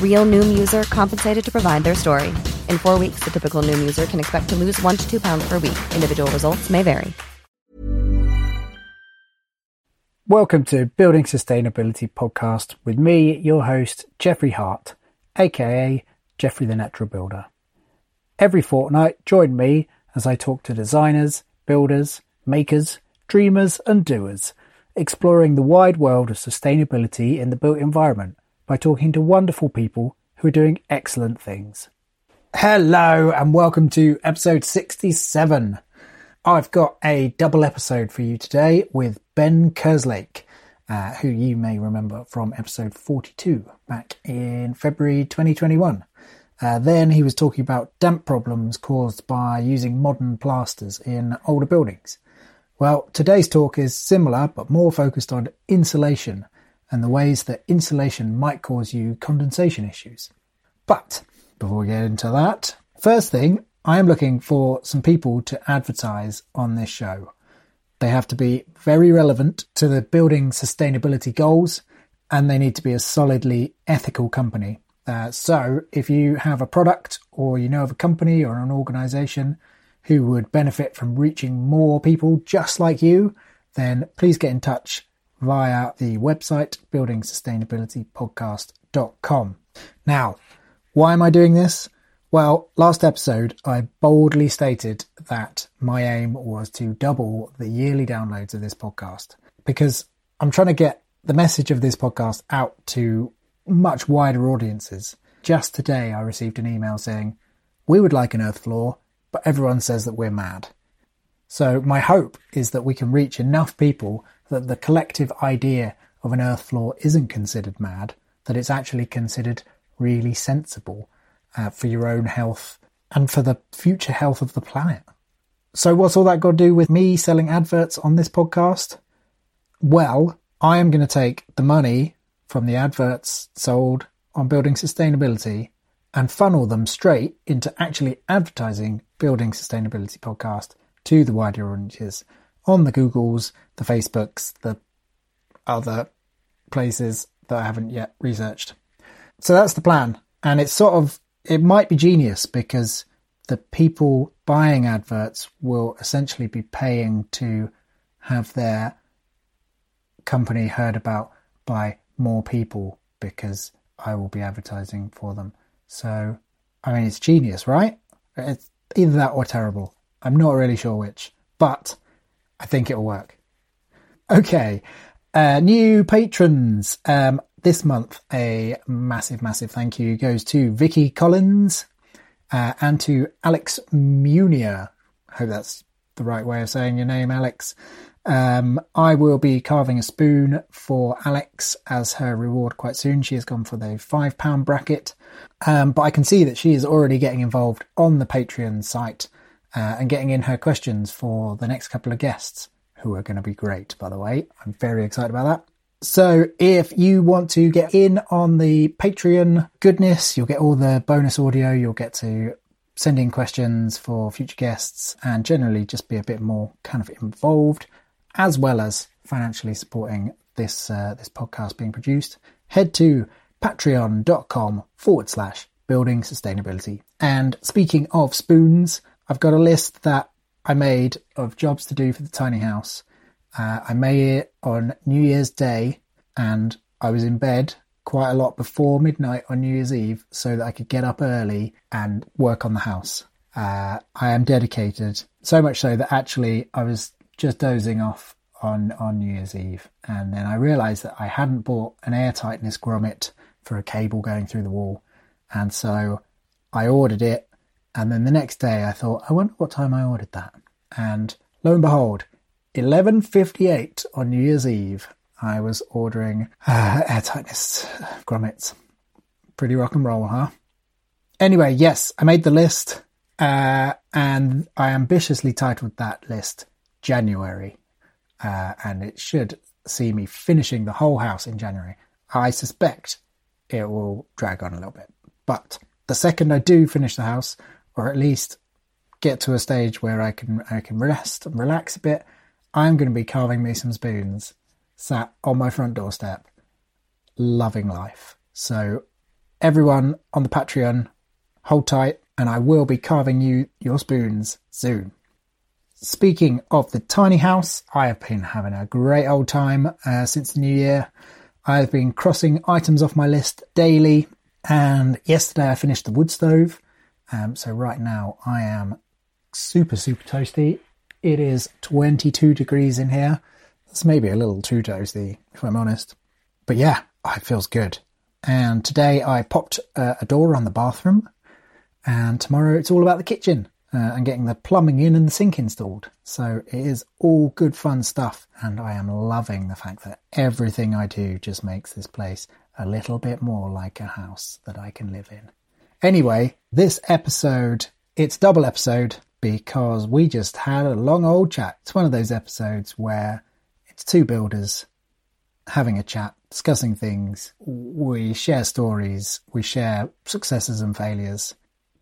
Real Noom user compensated to provide their story. In four weeks, the typical Noom user can expect to lose one to two pounds per week. Individual results may vary. Welcome to Building Sustainability Podcast with me, your host, Jeffrey Hart, aka Jeffrey the Natural Builder. Every fortnight, join me as I talk to designers, builders, makers, dreamers, and doers, exploring the wide world of sustainability in the built environment by talking to wonderful people who are doing excellent things. Hello, and welcome to episode 67. I've got a double episode for you today with Ben Kerslake, uh, who you may remember from episode 42 back in February 2021. Uh, then he was talking about damp problems caused by using modern plasters in older buildings. Well, today's talk is similar but more focused on insulation and the ways that insulation might cause you condensation issues. But before we get into that, first thing, I am looking for some people to advertise on this show. They have to be very relevant to the building sustainability goals and they need to be a solidly ethical company. Uh, so, if you have a product or you know of a company or an organization who would benefit from reaching more people just like you, then please get in touch via the website buildingsustainabilitypodcast.com. Now, why am I doing this? Well, last episode, I boldly stated that my aim was to double the yearly downloads of this podcast because I'm trying to get the message of this podcast out to much wider audiences. Just today, I received an email saying, We would like an earth floor, but everyone says that we're mad. So, my hope is that we can reach enough people that the collective idea of an earth floor isn't considered mad, that it's actually considered really sensible uh, for your own health and for the future health of the planet. So, what's all that got to do with me selling adverts on this podcast? Well, I am going to take the money from the adverts sold on building sustainability and funnel them straight into actually advertising Building Sustainability Podcast to the wider audiences on the Googles, the Facebooks, the other places that I haven't yet researched. So that's the plan. And it's sort of, it might be genius because the people buying adverts will essentially be paying to have their company heard about by more people because I will be advertising for them. So, I mean, it's genius, right? It's either that or terrible. I'm not really sure which, but I think it'll work. Okay, uh, new patrons. Um, this month, a massive, massive thank you goes to Vicky Collins uh, and to Alex Munier. I Hope that's the right way of saying your name, Alex. Um, I will be carving a spoon for Alex as her reward quite soon. She has gone for the five pound bracket, um, but I can see that she is already getting involved on the Patreon site uh, and getting in her questions for the next couple of guests, who are going to be great, by the way. I'm very excited about that. So if you want to get in on the Patreon goodness, you'll get all the bonus audio, you'll get to send in questions for future guests and generally just be a bit more kind of involved, as well as financially supporting this uh, this podcast being produced, head to patreon.com forward slash building sustainability. And speaking of spoons, I've got a list that I made of jobs to do for the tiny house. Uh, I made it on New Year's Day and I was in bed quite a lot before midnight on New Year's Eve so that I could get up early and work on the house. Uh, I am dedicated, so much so that actually I was just dozing off on, on New Year's Eve. And then I realized that I hadn't bought an air tightness grommet for a cable going through the wall. And so I ordered it. And then the next day I thought, I wonder what time I ordered that. And lo and behold, 11.58 on New Year's Eve, I was ordering uh, air tightness grommets. Pretty rock and roll, huh? Anyway, yes, I made the list. Uh, and I ambitiously titled that list January. Uh, and it should see me finishing the whole house in January. I suspect it will drag on a little bit. But the second I do finish the house, or at least get to a stage where I can I can rest and relax a bit, I'm going to be carving me some spoons, sat on my front doorstep, loving life. So everyone on the Patreon, hold tight, and I will be carving you your spoons soon. Speaking of the tiny house, I have been having a great old time uh, since the new year. I've been crossing items off my list daily, and yesterday I finished the wood stove. Um, so right now I am super, super toasty. It is 22 degrees in here. That's maybe a little too toasty, if I'm honest. But yeah, it feels good. And today I popped uh, a door on the bathroom, and tomorrow it's all about the kitchen uh, and getting the plumbing in and the sink installed. So it is all good fun stuff, and I am loving the fact that everything I do just makes this place a little bit more like a house that I can live in. Anyway, this episode, it's double episode because we just had a long old chat. It's one of those episodes where it's two builders having a chat, discussing things. We share stories, we share successes and failures,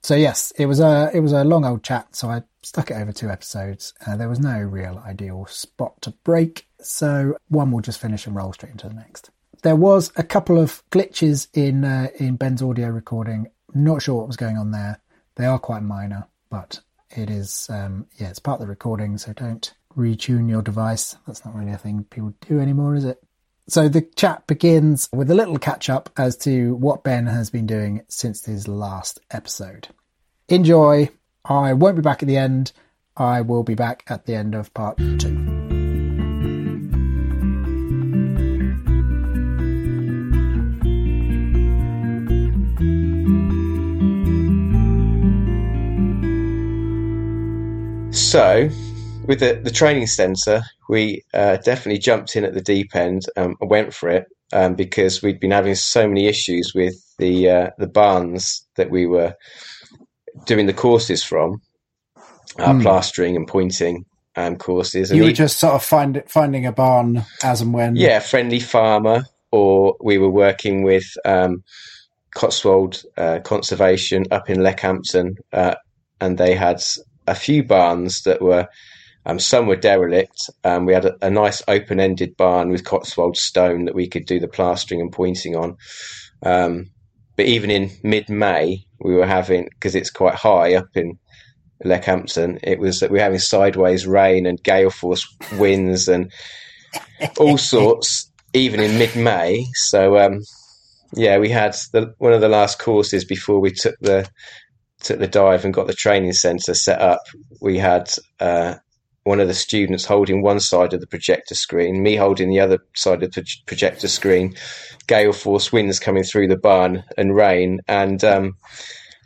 so yes, it was a it was a long old chat. So I stuck it over two episodes. Uh, there was no real ideal spot to break, so one will just finish and roll straight into the next. There was a couple of glitches in uh, in Ben's audio recording. Not sure what was going on there. They are quite minor, but it is um, yeah, it's part of the recording. So don't retune your device. That's not really a thing people do anymore, is it? So the chat begins with a little catch up as to what Ben has been doing since his last episode. Enjoy. I won't be back at the end. I will be back at the end of part two. So, with the, the training centre, we uh, definitely jumped in at the deep end um, and went for it um, because we'd been having so many issues with the uh, the barns that we were doing the courses from, uh, mm. plastering and pointing um, courses. And you were just sort of find, finding a barn as and when. Yeah, friendly farmer, or we were working with um, Cotswold uh, Conservation up in Leckhampton, uh, and they had a few barns that were um, some were derelict. Um, we had a, a nice open-ended barn with Cotswold stone that we could do the plastering and pointing on. Um, but even in mid-May, we were having because it's quite high up in Leckhampton. It was that we were having sideways rain and gale force winds and all sorts, even in mid-May. So um, yeah, we had the, one of the last courses before we took the took the dive and got the training centre set up. We had uh, one of the students holding one side of the projector screen, me holding the other side of the projector screen, gale force winds coming through the barn and rain, and um,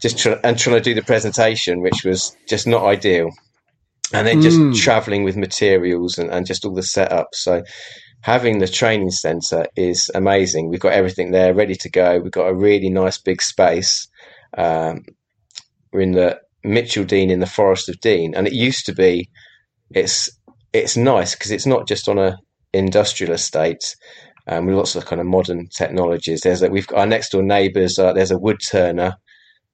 just try- and trying to do the presentation, which was just not ideal. And then just mm. traveling with materials and, and just all the setup. So having the training center is amazing. We've got everything there ready to go. We've got a really nice big space. Um, we're in the Mitcheldean in the Forest of Dean, and it used to be it's it's nice because it's not just on a industrial estate. Um, with lots of kind of modern technologies. There's a, we've got our next door neighbours. Uh, there's a wood turner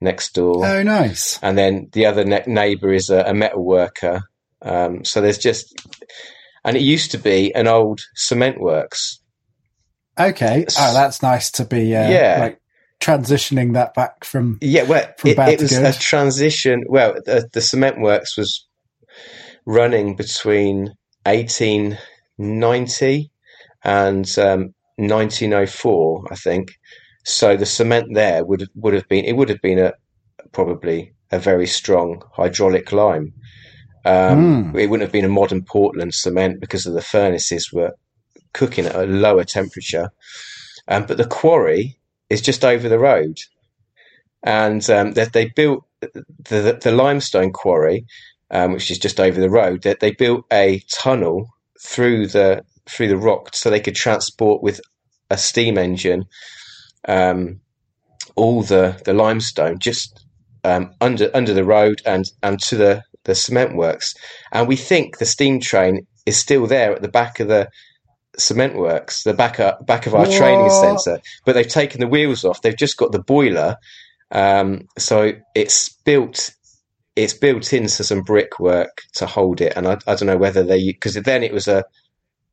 next door. Oh, nice. And then the other ne- neighbour is a, a, metal worker. Um, so there's just, and it used to be an old cement works. Okay. Oh, that's nice to be. Uh, Yeah. Like transitioning that back from. Yeah, well, From it, bad it was good. a transition. Well, the, the cement works was running between 1890 and um, 1904, I think. So the cement there would would have been it would have been a probably a very strong hydraulic lime. Um, It wouldn't have been a modern Portland cement because of the furnaces were cooking at a lower temperature. Um, but the quarry is just over the road, and um, they, they built the the limestone quarry, um, which is just over the road. That they built a tunnel through the through the rock so they could transport with a steam engine um, all the the limestone just um, under under the road and and to the the cement works. And we think the steam train is still there at the back of the cement works, the back of, back of our training centre. But they've taken the wheels off. They've just got the boiler. Um, so it's built. It's built into some brickwork to hold it, and I, I don't know whether they because then it was a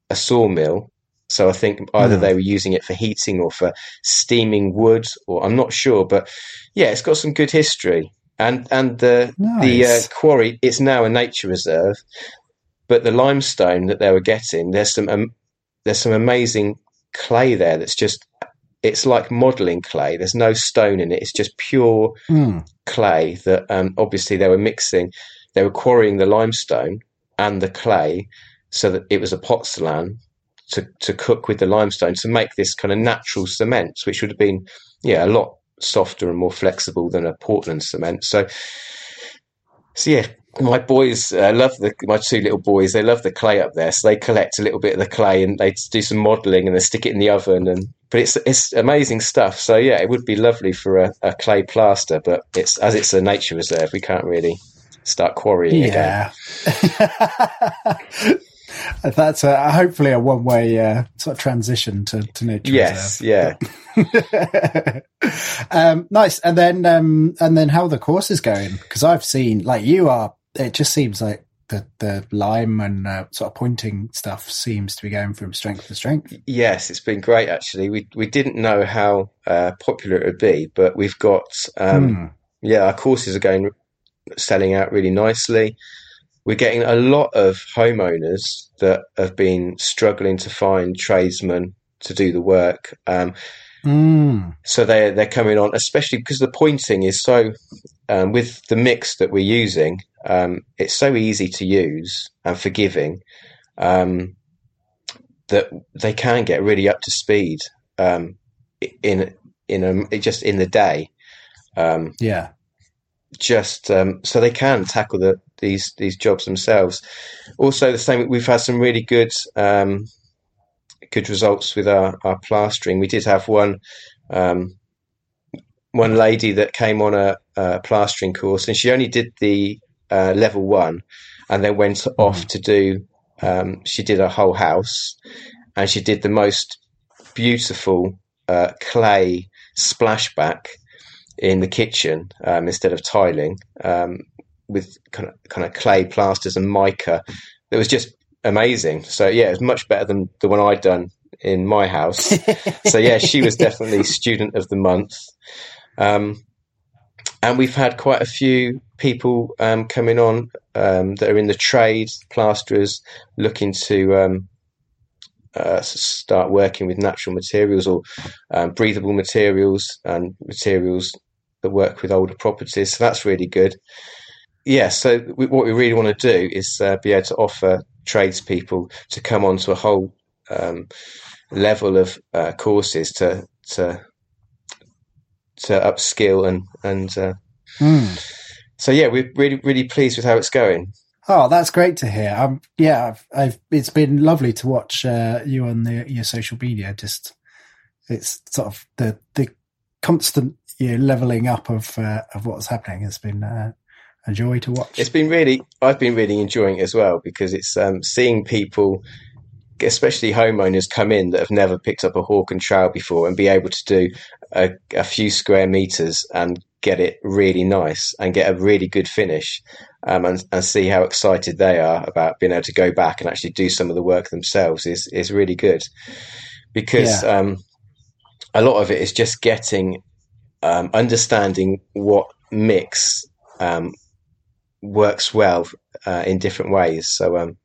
a sawmill. So I think either Hmm. they were using it for heating or for steaming wood, or I'm not sure. But yeah, it's got some good history, and and the the uh, quarry it's now a nature reserve. But the limestone that they were getting, there's some um, there's some amazing clay there. That's just it's like modelling clay. There's no stone in it. It's just pure Hmm. clay that um, obviously they were mixing. They were quarrying the limestone and the clay so that it was a pozzolan to, to cook with the limestone to make this kind of natural cement, which would have been yeah a lot softer and more flexible than a Portland cement. So so yeah. My boys uh, love the my two little boys. They love the clay up there, so they collect a little bit of the clay and they do some modelling and they stick it in the oven. And but it's it's amazing stuff. So yeah, it would be lovely for a, a clay plaster, but it's as it's a nature reserve, we can't really start quarrying again. Yeah. That's a, hopefully a one way uh, sort of transition to, to nature Yes, reserve. yeah. um, nice. And then, um, and then how are the course is going? Because I've seen, like, you are. It just seems like the the lime and uh, sort of pointing stuff seems to be going from strength to strength. Yes, it's been great actually. We we didn't know how uh, popular it would be, but we've got um, Hmm. yeah, our courses are going selling out really nicely. We're getting a lot of homeowners that have been struggling to find tradesmen to do the work. Um, Mm. so they're they're coming on, especially because the pointing is so um, with the mix that we're using. Um, it's so easy to use and forgiving um, that they can get really up to speed um, in in a, just in the day. Um, Yeah. just um, so they can tackle the, these these jobs themselves. Also, the same we've had some really good um, good results with our, our plastering. We did have one um, one lady that came on a, a plastering course, and she only did the uh, level one, and then went off to do. Um, she did a whole house, and she did the most beautiful uh, clay splashback in the kitchen um, instead of tiling um, with kind of kind of clay plasters and mica. It was just amazing. So yeah, it was much better than the one I'd done in my house. so yeah, she was definitely student of the month. Um, and we've had quite a few people um, coming on um, that are in the trade, plasterers, looking to um, uh, start working with natural materials or um, breathable materials and materials that work with older properties. So that's really good. Yeah, so we, what we really want to do is uh, be able to offer tradespeople to come onto a whole um, level of uh, courses to to to upskill and and uh, Mm. so yeah, we're really really pleased with how it's going. Oh, that's great to hear. Um, yeah, I've, I've, it's been lovely to watch uh, you on the, your social media. Just it's sort of the the constant you know, leveling up of uh, of what's happening has been uh, a joy to watch. It's been really, I've been really enjoying it as well because it's um, seeing people, especially homeowners, come in that have never picked up a hawk and trowel before and be able to do a, a few square meters and get it really nice and get a really good finish um, and, and see how excited they are about being able to go back and actually do some of the work themselves is, is really good. because Yeah. um, a lot of it is just getting um, understanding what mix um, works well uh, in different ways. So, um,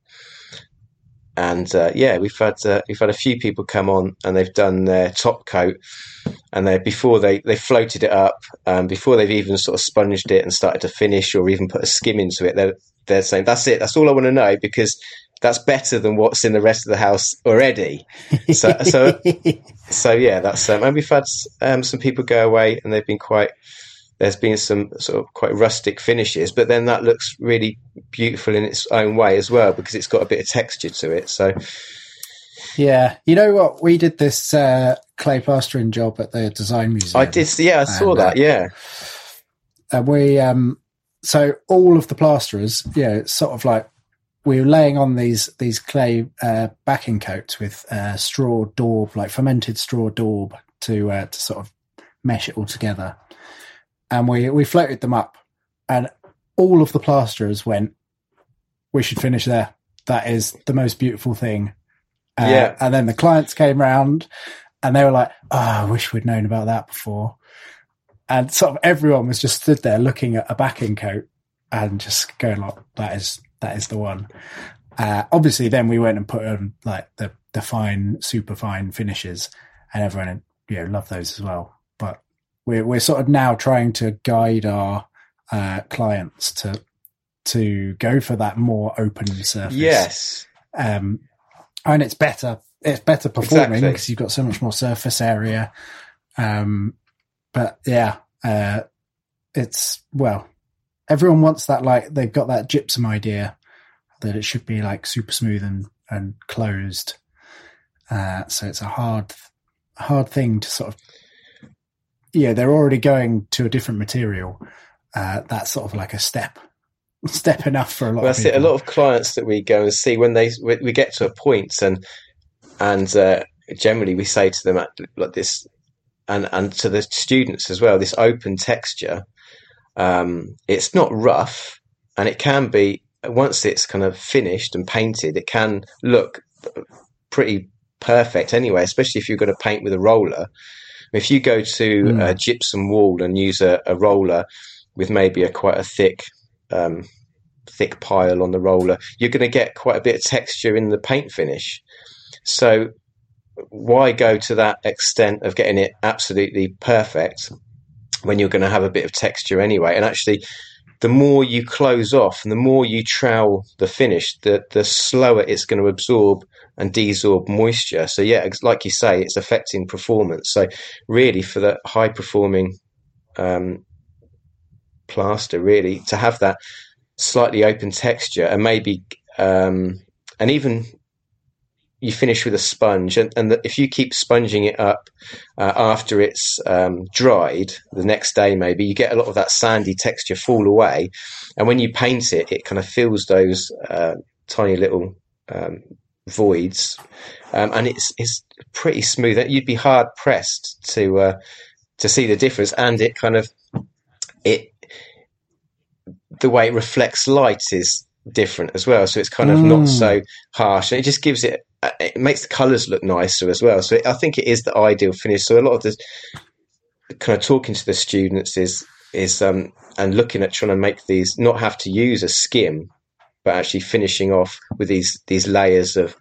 and uh, yeah, we've had uh, we've had a few people come on and they've done their top coat, and they before they they floated it up, um, before they've even sort of sponged it and started to finish or even put a skim into it. They're they're saying that's it. That's all I want to know because that's better than what's in the rest of the house already. So so so yeah, that's um, and we've had um, some people go away and they've been quite. There's been some sort of quite rustic finishes, but then that looks really beautiful in its own way as well because it's got a bit of texture to it. So Yeah, you know what? We did this uh, clay plastering job at the design museum. I did, yeah, I saw And, uh, that, yeah, and we um so all of the plasterers yeah it's sort of like we were laying on these these clay uh backing coats with uh straw daub like fermented straw daub to uh to sort of mesh it all together and we we floated them up and all of the plasterers went we should finish there. That is the most beautiful thing. Uh, Yeah. and then the clients came round and they were like oh i wish we'd known about that before. And sort of everyone was just stood there looking at a backing coat and just going like that is that is the one. Uh, obviously then we went and put on like the the fine super fine finishes and everyone you know loved those as well we're we're sort of now trying to guide our uh, clients to to go for that more open surface yes, um, and it's better. It's better performing Exactly. because you've got so much more surface area. Um, but yeah, uh, it's well, everyone wants that. Like they've got that gypsum idea that it should be like super smooth and and closed. Uh, so it's a hard, hard thing to sort of. Yeah, they're already going to a different material. Uh, that's sort of like a step, step enough for a lot. Well, of that's it. A lot of clients that we go and see when they we, we get to a point and and uh, generally we say to them at, like this and and to the students as well this open texture um, it's not rough and it can be once it's kind of finished and painted it can look pretty perfect anyway especially if you're going to paint with a roller if you go to Mm. a gypsum wall and use a, a roller with maybe a quite a thick um, thick pile on the roller, you're going to get quite a bit of texture in the paint finish. So why go to that extent of getting it absolutely perfect when you're going to have a bit of texture anyway? And actually, the more you close off and the more you trowel the finish, the the slower it's going to absorb and desorb moisture. So yeah, like you say, it's affecting performance. So really, for the high performing um, plaster, really to have that slightly open texture and maybe um, and even you finish with a sponge and, and the, if you keep sponging it up uh, after it's um, dried the next day maybe you get a lot of that sandy texture fall away and when you paint it it kind of fills those uh, tiny little um, voids um, and it's it's pretty smooth you'd be hard pressed to uh, to see the difference and it kind of it the way it reflects light is different as well. So it's kind of Mm. not so harsh, and it just gives it. uh, It makes the colours look nicer as well. So it, I think it is the ideal finish. So a lot of the kind of talking to the students is is um and looking at trying to make these not have to use a skim, but actually finishing off with these these layers of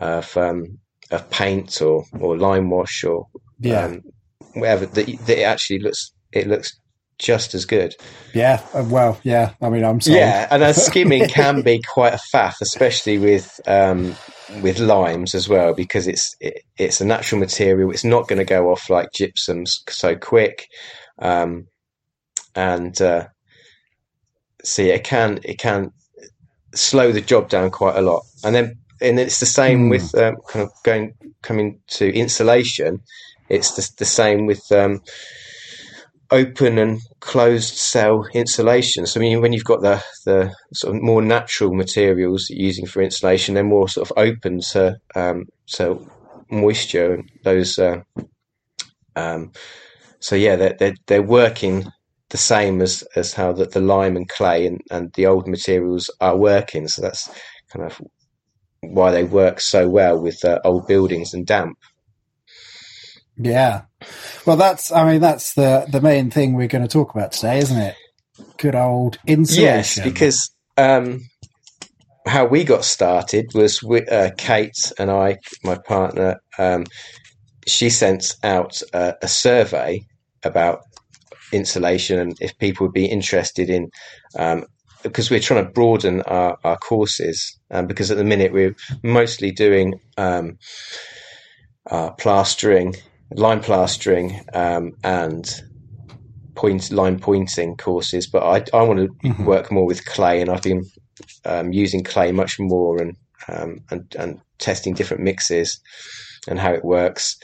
of um of paint or or lime wash or Yeah. um, whatever that, that it actually looks it looks just as good. Yeah, uh, well, yeah. I mean, I'm sorry. Yeah, and as skimming can be quite a faff, especially with um, with limes as well, because it's it, it's a natural material. It's not going to go off like gypsums so quick, um, and uh, see it can it can slow the job down quite a lot. And then and it's the same Hmm. with um, kind of going coming to insulation. It's the, the same with um, open and closed cell insulation. So I mean, when you've got the the sort of more natural materials that you're using for insulation, they're more sort of open to um, to moisture and those. Uh, um, so yeah, they're, they're they're working the same as as how the, the lime and clay and, and the old materials are working. So that's kind of why they work so well with uh, old buildings and damp. Yeah. Well, that's, I mean, that's the, the main thing we're going to talk about today, isn't it? Good old insulation. Yes, because um, how we got started was with, uh, Kate and I, my partner, um, she sent out a, a, survey about insulation and if people would be interested in um, because we're trying to broaden our, our courses um, because at the minute we're mostly doing um, uh, plastering lime plastering um, and point lime pointing courses but i, I want to mm-hmm. work more with clay and i've been um, using clay much more and, um, and and testing different mixes and how it works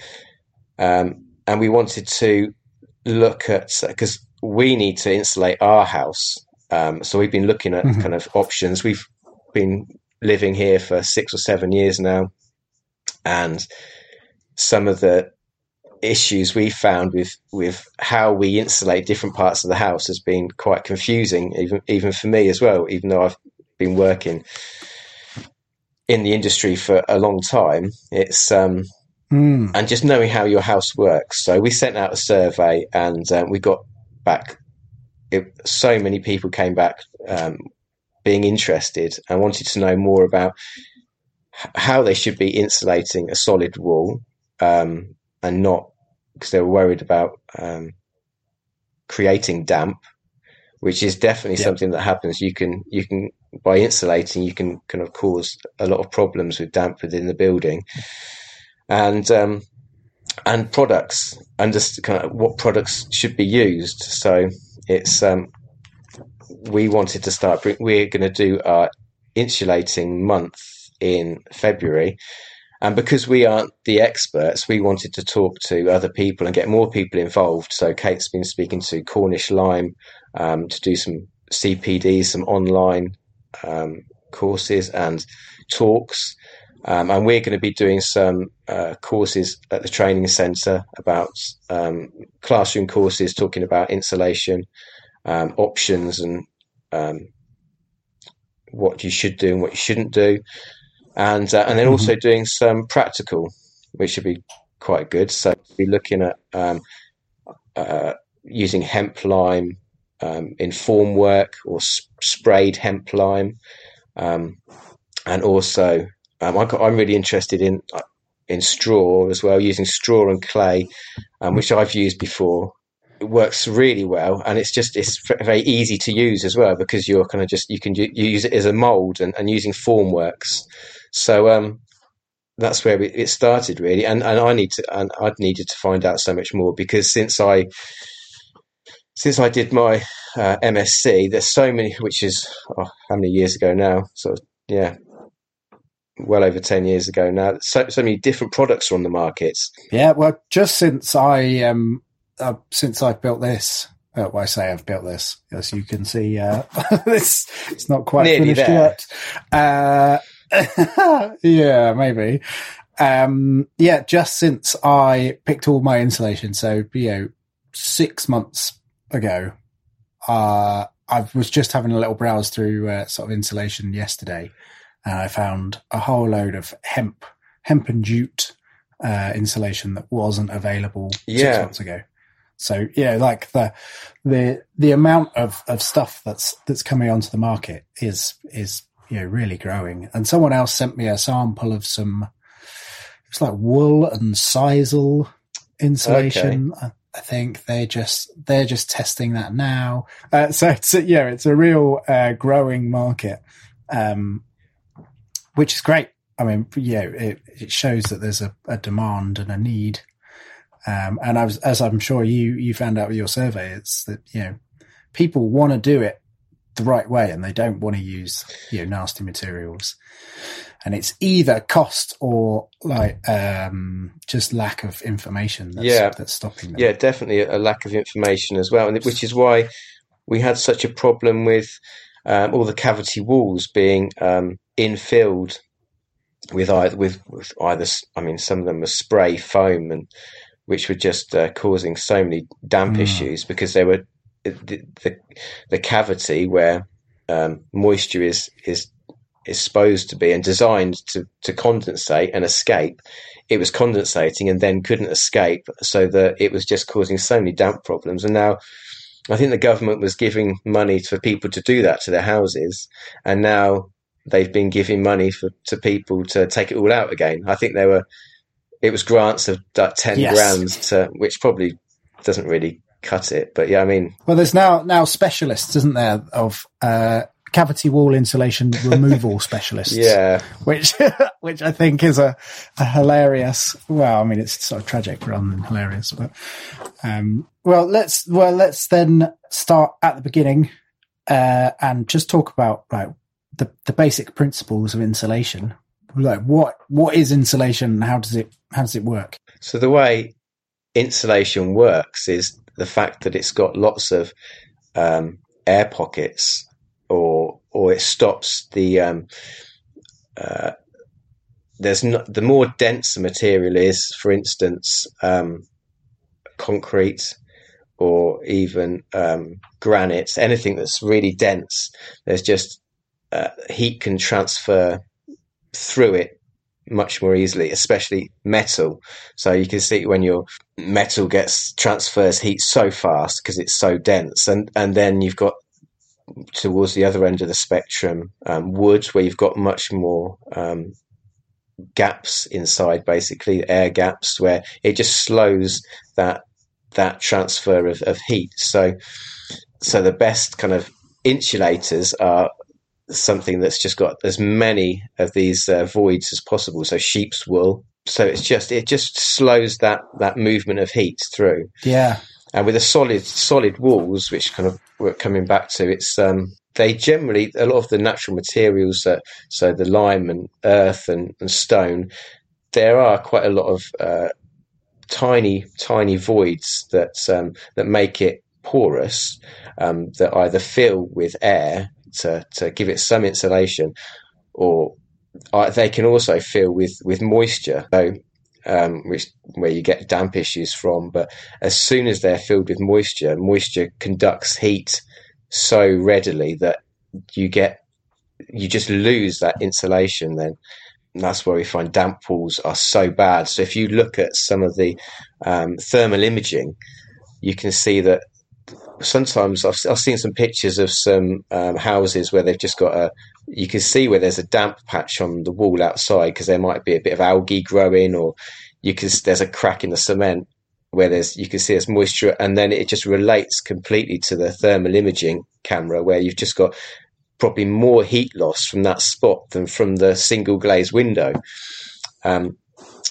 um, and we wanted to look at because we need to insulate our house. Um, so we've been looking at mm-hmm. kind of options. We've been living here for six or seven years now, and some of the issues we found with with how we insulate different parts of the house has been quite confusing, even even for me as well. Even though I've been working in the industry for a long time, it's um, mm. and just knowing how your house works. So we sent out a survey, and um, we got back. It, so many people came back um, being interested and wanted to know more about how they should be insulating a solid wall um, and not because they were worried about um, creating damp, which is definitely yeah. something that happens. You can you can by insulating you can kind of cause a lot of problems with damp within the building and um, and products and just kind of what products should be used. So it's um, we wanted to start. We're going to do our insulating month in February. And because we aren't the experts, we wanted to talk to other people and get more people involved. So Kate's been speaking to Cornish Lime um, to do some CPD, some online um, courses and talks. Um, and we're going to be doing some uh, courses at the training centre about um, classroom courses talking about insulation um, options and um, what you should do and what you shouldn't do, and uh, and then mm-hmm. also doing some practical, which should be quite good. So we'll be looking at um, uh, using hemp lime um, in formwork or sp- sprayed hemp lime, and also um, I am really interested in uh, in straw as well, using straw and clay, um, which I've used before. It works really well, and it's just it's very easy to use as well because you're kind of just you can you use it as a mold and, and using formworks. So um, that's where it started really, and and I need to and I'd needed to find out so much more because since I since I did my uh, MSc, there's so many, which is oh, how many years ago now? So yeah, well over 10 years ago now. So, so many different products are on the markets. Yeah, well, just since I, um, uh, since I've built this, uh, well, I say I've built this, as you can see, uh, it's, it's not quite Nearly finished there. yet. Uh, yeah, maybe. Um, yeah, just since I picked all my insulation, so, you know, six months ago, uh, I was just having a little browse through uh, sort of insulation yesterday, and I found a whole load of hemp, hemp and jute uh, insulation that wasn't available yeah. six months ago. So yeah, like the the the amount of, of stuff that's that's coming onto the market is is you know really growing. And someone else sent me a sample of some it's like wool and sisal insulation. Okay. I think they just they're just testing that now. Uh, so it's yeah, it's a real uh, growing market. Um, which is great. I mean, yeah, it, it shows that there's a, a demand and a need. Um, and I was, as I'm sure you, you found out with your survey, it's that, you know, people want to do it the right way and they don't want to use, you know, nasty materials. And it's either cost or like, um, just lack of information that's, yeah. that's stopping them. Yeah, definitely a lack of information as well. And which is why we had such a problem with, um, all the cavity walls being, um, infilled with either with, with either I mean some of them were spray foam and which were just uh, causing so many damp mm. issues because they were the, the, the cavity where um, moisture is is is supposed to be and designed to, to condensate and escape, it was condensating and then couldn't escape, so that it was just causing so many damp problems. And now, I think the government was giving money for people to do that to their houses, and now they've been giving money for to people to take it all out again. I think there were it was grants of like ten Yes. grand to which probably doesn't really cut it, but yeah, I mean Well, there's now now specialists, isn't there, of uh, cavity wall insulation removal specialists? yeah, which which I think is a, a hilarious. Well, I mean, it's sort of tragic rather than hilarious, but um, well, let's well let's then start at the beginning uh, and just talk about like the the basic principles of insulation. Like what what is insulation? and How does it how does it work? So the way insulation works is the fact that it's got lots of um, air pockets, or or it stops the um, uh, there's not the more dense the material is. For instance, um, concrete or even um, granite, anything that's really dense. There's just uh, heat can transfer through it much more easily, especially metal. So you can see when your metal gets transfers heat so fast because it's so dense, and and then you've got towards the other end of the spectrum um, wood, where you've got much more um, gaps inside, basically air gaps, where it just slows that that transfer of, of heat. So so the best kind of insulators are something that's just got as many of these uh, voids as possible. So sheep's wool. So it's just it just slows that that movement of heat through. Yeah, And with the solid solid walls, which kind of we're coming back to, it's um, they generally a lot of the natural materials that so the lime and earth and, and stone, there are quite a lot of uh, tiny tiny voids that um, that make it porous um, that either fill with air to to give it some insulation, or uh, they can also fill with with moisture. So um, which where you get damp issues from. But as soon as they're filled with moisture, moisture conducts heat so readily that you get you just lose that insulation. Then and that's where we find damp walls are so bad. So if you look at some of the um, thermal imaging, you can see that sometimes I've, I've seen some pictures of some um, houses where they've just got a you can see where there's a damp patch on the wall outside because there might be a bit of algae growing or you can there's a crack in the cement where there's you can see there's moisture and then it just relates completely to the thermal imaging camera where you've just got probably more heat loss from that spot than from the single glazed window. Um,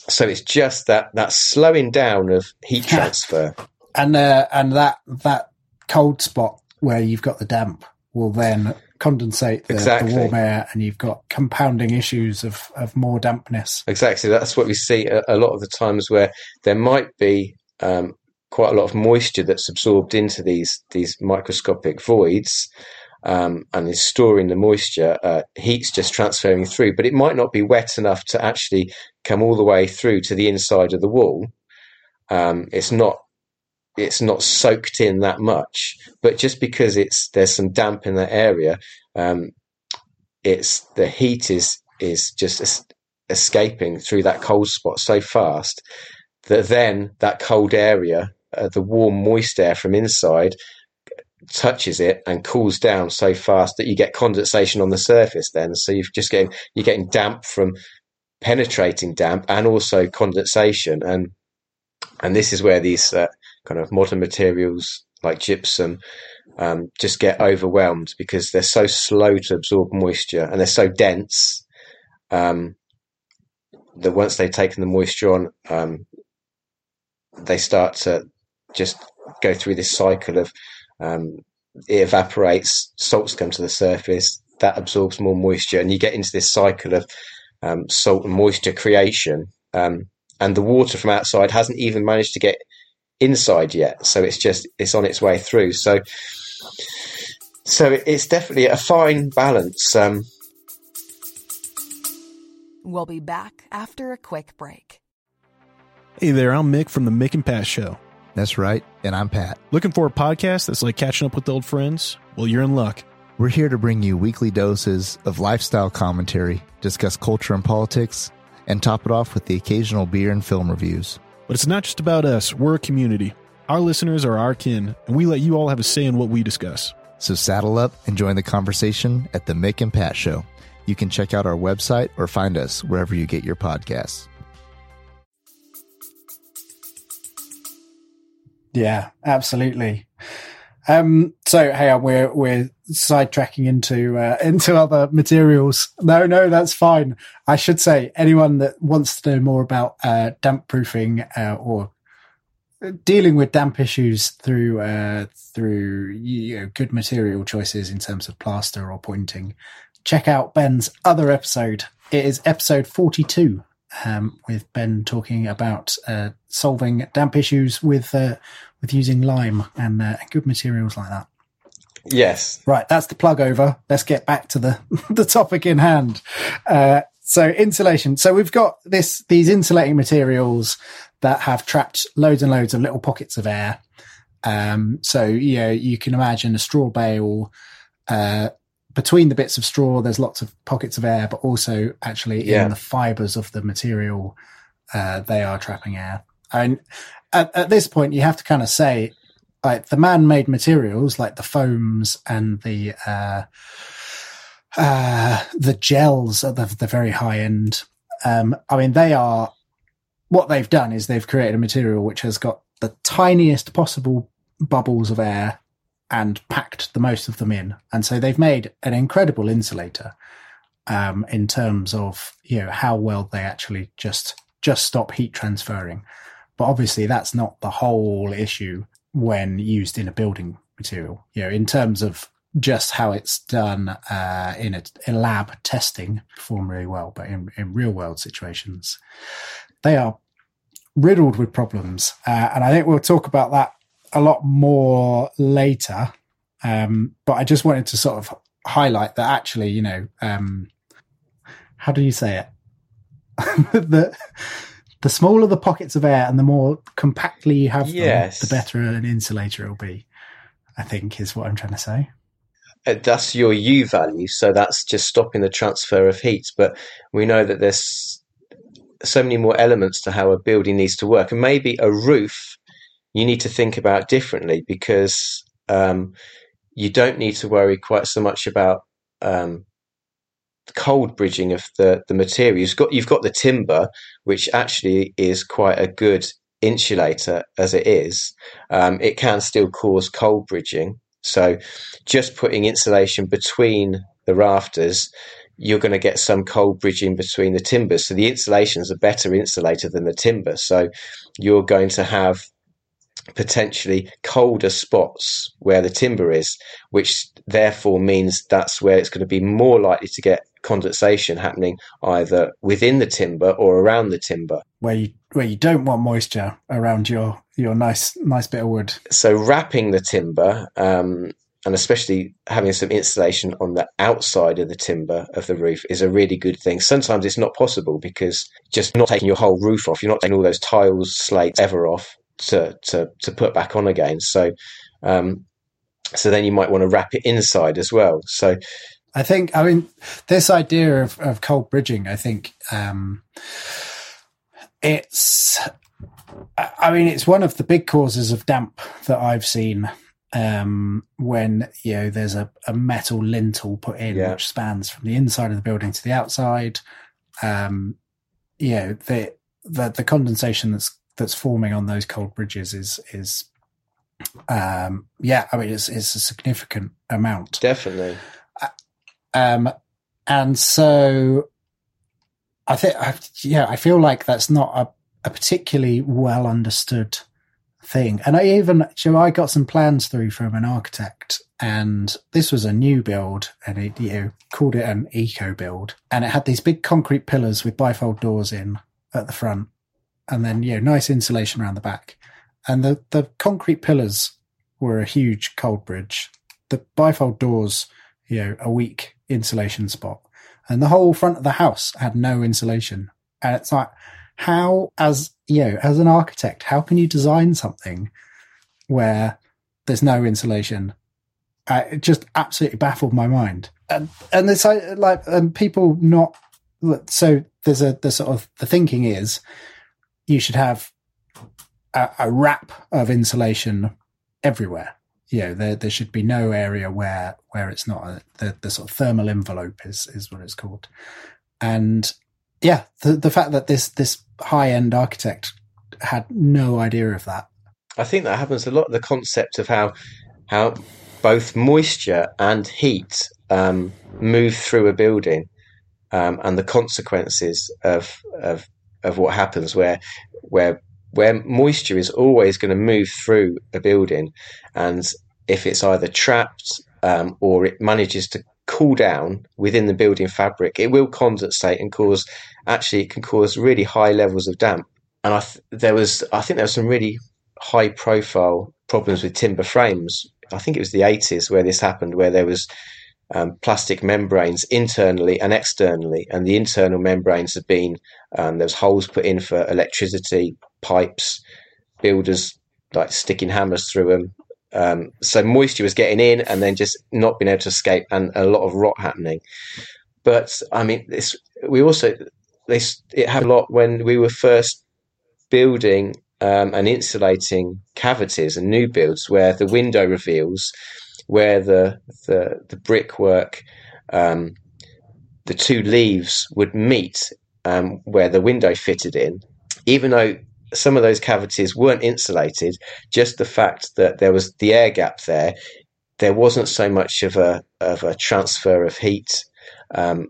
so it's just that that slowing down of heat transfer. And uh, and that that cold spot where you've got the damp will then condensate the, Exactly. the warm air, and you've got compounding issues of of more dampness. Exactly. That's what we see a, a lot of the times where there might be um, quite a lot of moisture that's absorbed into these these microscopic voids. Um, and is storing the moisture, uh, heat's just transferring through, but it might not be wet enough to actually come all the way through to the inside of the wall. Um, it's not it's not soaked in that much, but just because it's there's some damp in that area, um, it's the heat is is just es- escaping through that cold spot so fast that then that cold area, uh, the warm moist air from inside, touches it and cools down so fast that you get condensation on the surface. Then, so you're just getting you're getting damp from penetrating damp and also condensation and and this is where these uh, kind of modern materials like gypsum um, just get overwhelmed because they're so slow to absorb moisture and they're so dense um, that once they've taken the moisture on, um, they start to just go through this cycle of um, it evaporates, salts come to the surface, that absorbs more moisture, and you get into this cycle of um, salt and moisture creation. Um, and the water from outside hasn't even managed to get inside yet, so it's just it's on its way through. So, so it's definitely a fine balance. Um, We'll be back after a quick break. Hey there, I'm Mick from the Mick and Pat Show. That's right. And I'm Pat. Looking for a podcast that's like catching up with old friends? Well, you're in luck. We're here to bring you weekly doses of lifestyle commentary, discuss culture and politics, and top it off with the occasional beer and film reviews. But it's not just about us, we're a community. Our listeners are our kin, and we let you all have a say in what we discuss. So saddle up and join the conversation at the Mick and Pat Show. You can check out our website or find us wherever you get your podcasts. Yeah, absolutely. Um, so hey, we're we're sidetracking into uh, into other materials. No, no, that's fine. I should say anyone that wants to know more about uh, damp proofing uh, or dealing with damp issues through uh, through you know, good material choices in terms of plaster or pointing, check out Ben's other episode. It is episode forty two. Um, with Ben talking about uh, solving damp issues with uh, with using lime and uh, good materials like that. Yes. Right, that's the plug over. Let's get back to the the topic in hand. Uh, so insulation. So we've got this these insulating materials that have trapped loads and loads of little pockets of air. Um, so yeah, you can imagine a straw bale. Uh, between the bits of straw, there's lots of pockets of air, but also actually Yeah. in the fibers of the material, uh, they are trapping air. And at, at this point, you have to kind of say, like the man-made materials, like the foams and the uh, uh, the gels at the, the very high end. Um, I mean, they are what they've done is they've created a material which has got the tiniest possible bubbles of air and packed the most of them in, and so they've made an incredible insulator um, in terms of you know how well they actually just just stop heat transferring. But obviously, that's not the whole issue when used in a building material. You know, in terms of just how it's done uh, in a, lab testing, perform really well. But in, in real world situations, they are riddled with problems. Uh, and I think we'll talk about that a lot more later. Um, but I just wanted to sort of highlight that actually, you know, um, how do you say it? the the smaller the pockets of air and the more compactly you have Yes. them, the better an insulator it'll be. I think is what I'm trying to say. Uh, that's your U value, so that's just stopping the transfer of heat. But we know that there's so many more elements to how a building needs to work, and maybe a roof you need to think about differently because um, you don't need to worry quite so much about um, cold bridging of the the material. You've got you've got the timber, which actually is quite a good insulator as it is. Um, it can still cause cold bridging. So just putting insulation between the rafters, you're going to get some cold bridging between the timbers. So the insulation is a better insulator than the timber. So you're going to have potentially colder spots where the timber is, which therefore means that's where it's going to be more likely to get condensation happening either within the timber or around the timber. Where you where you don't want moisture around your your nice nice bit of wood. So wrapping the timber, um, and especially having some insulation on the outside of the timber of the roof is a really good thing. Sometimes it's not possible because just not taking your whole roof off, you're not taking all those tiles, slates ever off to to to put back on again. So um, so then you might want to wrap it inside as well. So I think, I mean, this idea of, of cold bridging, I think, um, it's, I mean, it's one of the big causes of damp that I've seen. Um, when, you know, there's a, a metal lintel put in, Yeah. which spans from the inside of the building to the outside. Um, you know, the, the, the condensation that's, that's forming on those cold bridges is, is, um, yeah, I mean, it's, it's a significant amount. definitely, Um, and so I think, yeah, I feel like that's not a, a particularly well understood thing. And I even, so I got some plans through from an architect and this was a new build and it, you know, called it an eco build and it had these big concrete pillars with bifold doors in at the front and then, you know, nice insulation around the back. And the, the concrete pillars were a huge cold bridge. The bifold doors, you know, a weak insulation spot. And the whole front of the house had no insulation. And it's like, how, as, you know, as an architect, how can you design something where there's no insulation Uh, it just absolutely baffled my mind. And, and there's uh, like, and people not, so there's a, the sort of, the thinking is you should have a, a wrap of insulation everywhere. You know, there, there should be no area where, where it's not a, the, the sort of thermal envelope is, is what it's called. And yeah, the, the fact that this, this high end architect had no idea of that. I think that happens a lot. The concept of how, how both moisture and heat um, move through a building, um, and the consequences of, of of what happens where where where moisture is always going to move through a building, and if it's either trapped um, or it manages to cool down within the building fabric, it will condensate and cause actually it can cause really high levels of damp. And I th- there was I think there was some really high profile problems with timber frames. I think it was the 80s where this happened, where there was um, plastic membranes internally and externally, and the internal membranes have been um, there was holes put in for electricity pipes, builders like sticking hammers through them. Um, so moisture was getting in and then just not being able to escape, and a lot of rot happening. But I mean, this we also this it had a lot when we were first building um, and insulating cavities and new builds where the window reveals where the the, the brickwork um, the two leaves would meet um, where the window fitted in. Even though some of those cavities weren't insulated just the fact that there was the air gap there there wasn't so much of a of a transfer of heat um,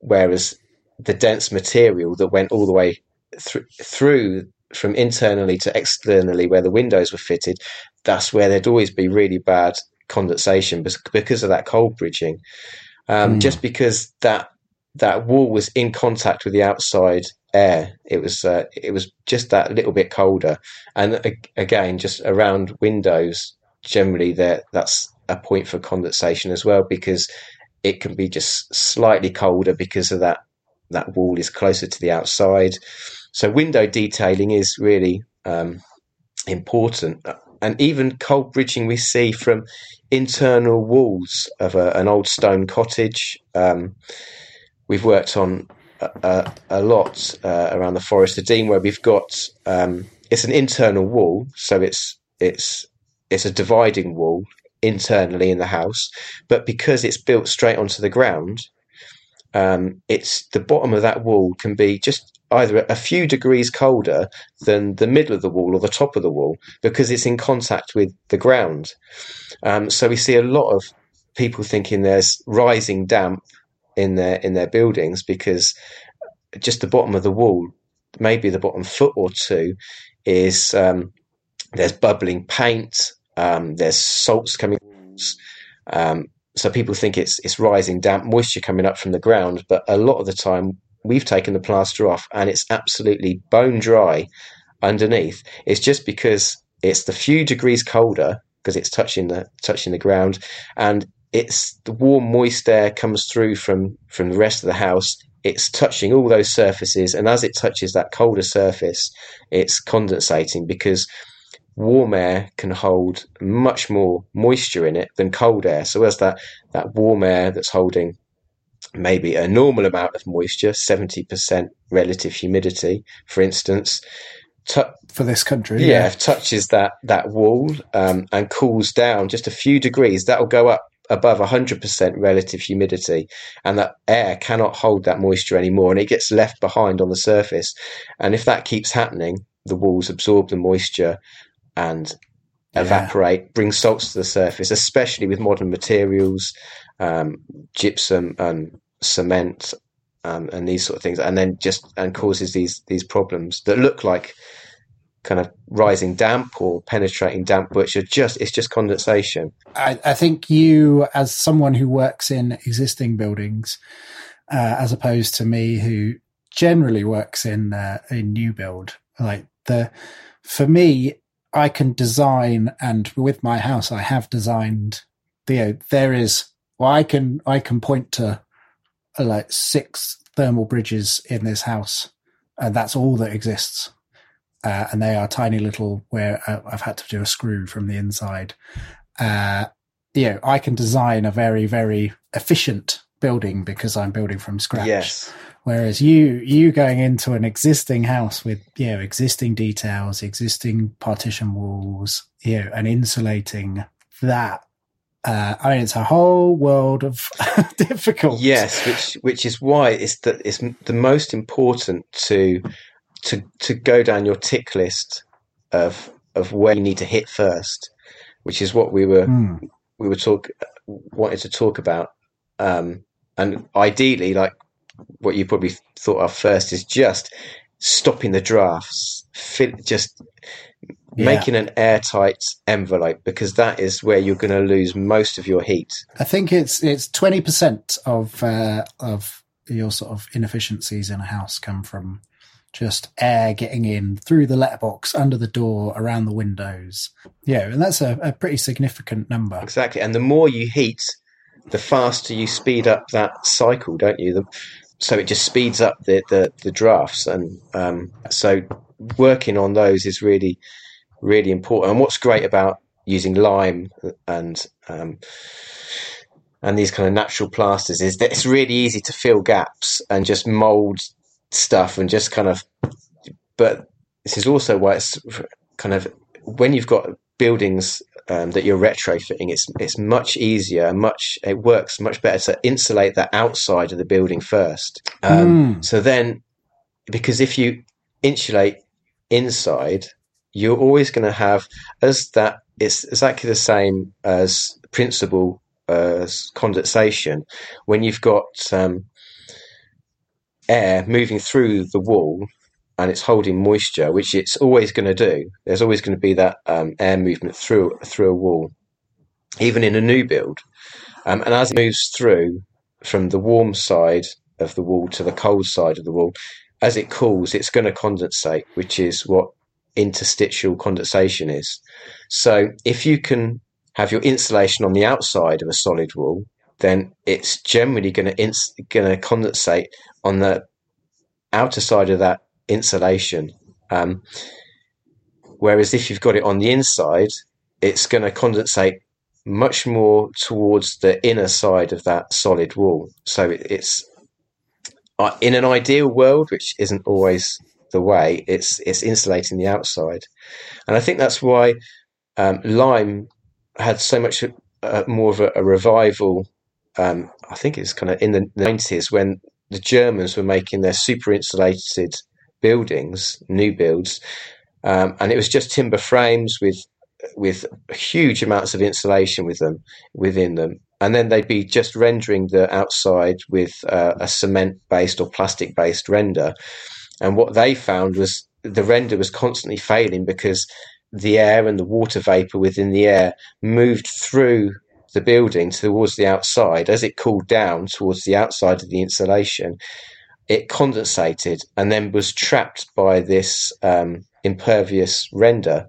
whereas the dense material that went all the way th- through from internally to externally where the windows were fitted, that's where there'd always be really bad condensation because of that cold bridging. Um, mm. Just because that that wall was in contact with the outside air, it was uh, it was just that little bit colder. And again, just around windows, generally, there that's a point for condensation as well because it can be just slightly colder because of that that wall is closer to the outside. So window detailing is really um, important. And even cold bridging we see from internal walls of a, an old stone cottage. Um, we've worked on a, a lot uh, around the Forest of Dean where we've got um, it's an internal wall, so it's it's it's a dividing wall internally in the house, but because it's built straight onto the ground, um, it's the bottom of that wall can be just either a few degrees colder than the middle of the wall or the top of the wall because it's in contact with the ground. Um, so we see a lot of people thinking there's rising damp in their in their buildings because just the bottom of the wall, maybe the bottom foot or two, is um, there's bubbling paint, um, there's salts coming. Um, so people think it's it's rising damp moisture coming up from the ground, but a lot of the time we've taken the plaster off and it's absolutely bone dry underneath. It's just because it's the few degrees colder because it's touching the touching the ground and it's the warm moist air comes through from from the rest of the house it's touching all those surfaces and as it touches that colder surface it's condensating because warm air can hold much more moisture in it than cold air so as that that warm air that's holding maybe a normal amount of moisture, 70% relative humidity, for instance. for this country, yeah, yeah. touches that that wall um, and cools down just a few degrees, that'll go up above 100% relative humidity, and that air cannot hold that moisture anymore, and it gets left behind on the surface. And if that keeps happening, the walls absorb the moisture and yeah. evaporate, bring salts to the surface, especially with modern materials, um, gypsum and cement um, and these sort of things, and then just and causes these these problems that look like kind of rising damp or penetrating damp, which are just it's just condensation. I, I think you, as someone who works in existing buildings, uh, as opposed to me who generally works in uh, in new build, like the for me, I can design, and with my house, I have designed. Know, there is well, I can I can point to like six thermal bridges in this house, and that's all that exists. Uh, and they are tiny little where uh, I've had to do a screw from the inside. Uh, you know, I can design a very, very efficient building because I'm building from scratch. Yes. Whereas you, you going into an existing house with, you know, existing details, existing partition walls, you know, and insulating that. Uh, I mean, it's a whole world of difficult. Yes, which which is why it's the it's the most important to to to go down your tick list of of where you need to hit first, which is what we were Mm. we were talk wanted to talk about. Um, and ideally, like what you probably thought of first is just stopping the drafts, just Yeah. making an airtight envelope because that is where you're going to lose most of your heat. I think it's it's twenty percent of uh, of your sort of inefficiencies in a house come from just air getting in through the letterbox, under the door, around the windows. Yeah, and that's a, a pretty significant number. Exactly. And the more you heat, the faster you speed up that cycle, don't you? The, so it just speeds up the, the, the drafts. And um, so working on those is really, really important. And what's great about using lime and um, and these kind of natural plasters is that it's really easy to fill gaps and just mold stuff and just kind of but this is also why it's kind of when you've got buildings um, that you're retrofitting, it's it's much easier and much it works much better to insulate the outside of the building first. Um, So then, because if you insulate inside, you're always going to have as that it's exactly the same as principle as condensation. When you've got um, air moving through the wall and it's holding moisture, which it's always going to do. There's always going to be that um, air movement through through a wall, even in a new build. Um, and as it moves through from the warm side of the wall to the cold side of the wall, as it cools, it's going to condensate, which is what interstitial condensation is. So if you can have your insulation on the outside of a solid wall, then it's generally going to ins- going to condensate on the outer side of that insulation. Um, whereas if you've got it on the inside, it's going to condensate much more towards the inner side of that solid wall. So it, it's uh, in an ideal world, which isn't always the way, it's it's insulating the outside, and I think that's why um, lime had so much uh, more of a, a revival. Um, I think it's kind of in the nineties when the Germans were making their super insulated buildings, new builds, um, and it was just timber frames with with huge amounts of insulation with them within them, and then they'd be just rendering the outside with uh, a cement based or plastic based render. And what they found was the render was constantly failing because the air and the water vapor within the air moved through the building towards the outside. As it cooled down towards the outside of the insulation, it condensated and then was trapped by this um, impervious render.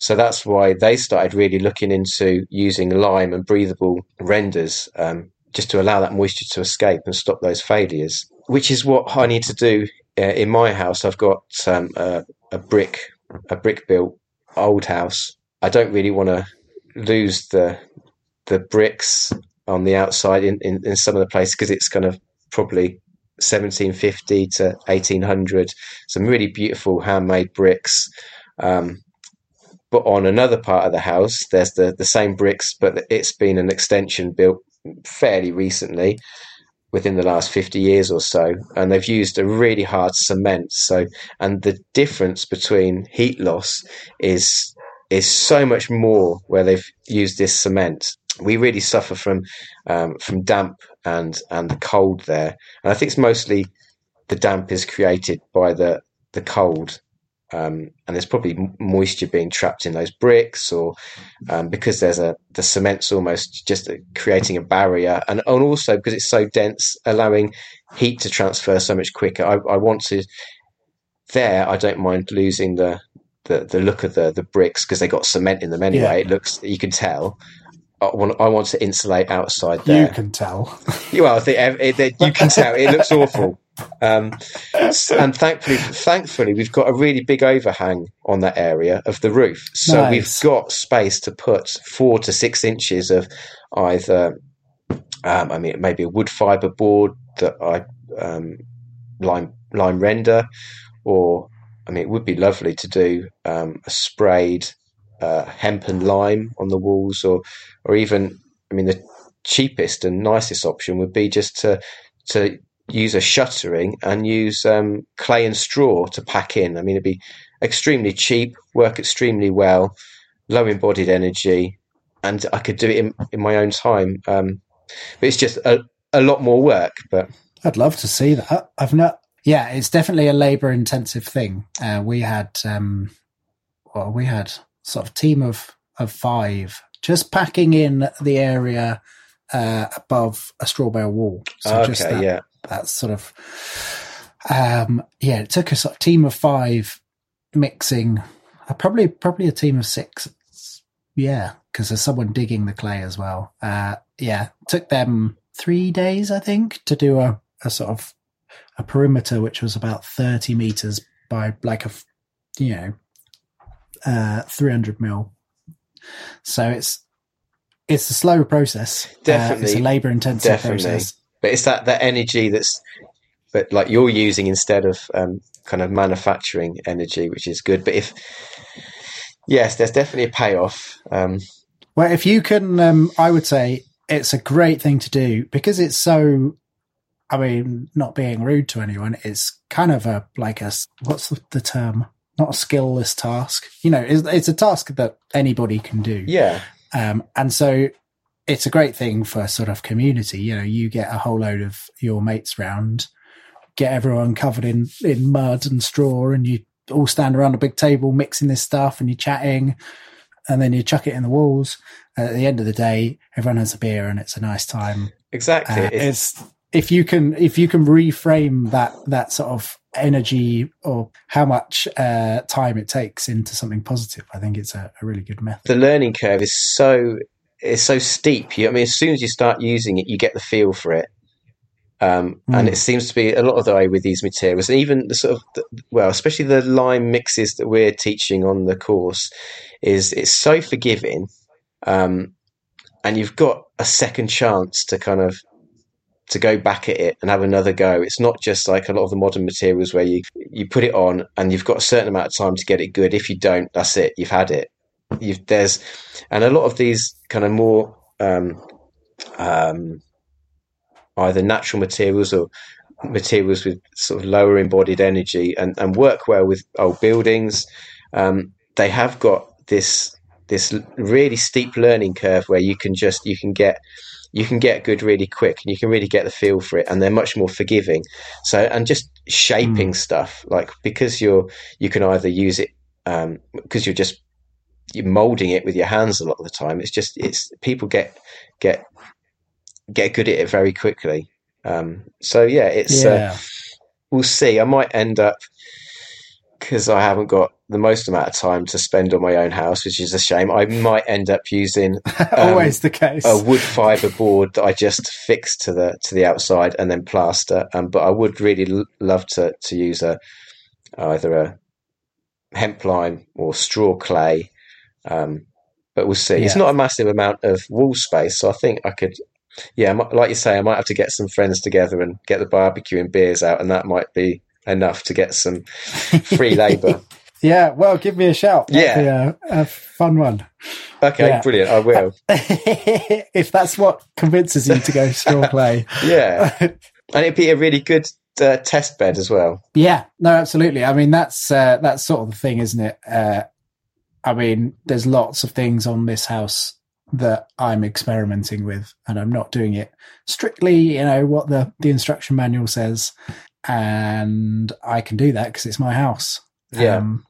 So that's why they started really looking into using lime and breathable renders um, just to allow that moisture to escape and stop those failures. Which is what I need to do in my house. I've got um, a, a brick, a brick built old house. I don't really want to lose the the bricks on the outside in, in, in some of the places because it's kind of probably 1750 to 1800 some really beautiful handmade bricks um, but on another part of the house there's the, the same bricks but it's been an extension built fairly recently within the last 50 years or so and they've used a really hard cement. So and the difference between heat loss is is so much more where they've used this cement. We really suffer from um, from damp and and the cold there, and I think it's mostly the damp is created by the the cold, um, and there's probably moisture being trapped in those bricks, or um, because there's a the cement's almost just creating a barrier, and, and also because it's so dense, allowing heat to transfer so much quicker. I, I want to there. I don't mind losing the the, the look of the the bricks because they got cement in them anyway. Yeah. It looks you can tell. I want, I want to insulate outside there. You can tell. Well, I think ev- it, it- you can tell it looks awful. Um, and thankfully, thankfully, we've got a really big overhang on that area of the roof, so Nice. we've got space to put four to six inches of either, um, I mean, maybe a wood fibre board that I um, lime lime render, or I mean, it would be lovely to do um, a sprayed uh, hemp and lime on the walls, or or even, I mean, the cheapest and nicest option would be just to to use a shuttering and use um, clay and straw to pack in. I mean, it'd be extremely cheap, work extremely well, low embodied energy, and I could do it in, in my own time. Um, but it's just a, a lot more work. But I'd love to see that. I've not. Yeah, it's definitely a labour intensive thing. Uh, we had, um, well, we had sort of team of of five just packing in the area uh, above a straw bale wall. So just okay, that, yeah, that sort of, um, yeah, it took a sort of team of five mixing, uh, probably probably a team of six. Yeah, because there's someone digging the clay as well. Uh, yeah, took them three days, I think, to do a, a sort of a perimeter which was about 30 meters by like a, you know, uh, 300 mil. So it's it's a slow process. Uh, it's a labor intensive process. But it's that that energy that's but like you're using instead of um, kind of manufacturing energy, which is good. But if yes, there's definitely a payoff. Um, Well, if you can, um, I would say it's a great thing to do because it's so. I mean, not being rude to anyone, it's kind of a like a what's the, the term? Not a skillless task. You know, it's, it's a task that anybody can do. yeah, Um, and so it's a great thing for sort of community. You know, you get a whole load of your mates round, get everyone covered in, in mud and straw, and you all stand around a big table mixing this stuff and you're chatting, and then you chuck it in the walls. At the end of the day, everyone has a beer and it's a nice time. exactly. Uh, It's- it's if you can if you can reframe that that sort of energy or how much uh, time it takes into something positive, I think it's a, a really good method. the learning curve is so it's so steep. You, I mean, as soon as you start using it, you get the feel for it. Um, And Mm. it seems to be a lot of the way with these materials, and even the sort of the, well, especially the lime mixes that we're teaching on the course, is it's so forgiving, um, and you've got a second chance to kind of to go back at it and have another go. It's not just like a lot of the modern materials where you you put it on and you've got a certain amount of time to get it good. If you don't, that's it. You've had it. You've there's and a lot of these kind of more um, um, either natural materials or materials with sort of lower embodied energy and, and work well with old buildings. Um, they have got this this really steep learning curve where you can just you can get you can get good really quick and you can really get the feel for it and they're much more forgiving so and just shaping stuff like because you're you can either use it um because you're just you're molding it with your hands a lot of the time it's just it's people get get get good at it very quickly um so yeah it's uh, we'll see i might end up because I haven't got the most amount of time to spend on my own house, which is a shame. I might end up using um, Always the case. a wood fibre board that I just fix to the to the outside and then plaster. Um, but I would really l- love to to use a either a hemp lime or straw clay. Um, but we'll see. It's not a massive amount of wall space, so I think I could. Yeah, like you say, I might have to get some friends together and get the barbecue and beers out, and that might be enough to get some free labour. Yeah, well, give me a shout. That'd Yeah. a, a fun one. Okay, Yeah. brilliant. I will. if that's what convinces you to go straw clay. Yeah, and it'd be a really good uh, test bed as well. Yeah, no, absolutely. I mean, that's uh, that's sort of the thing, isn't it? Uh, I mean, there's lots of things on this house that I'm experimenting with, and I'm not doing it strictly, you know, what the the instruction manual says, and I can do that because it's my house. Yeah. Um,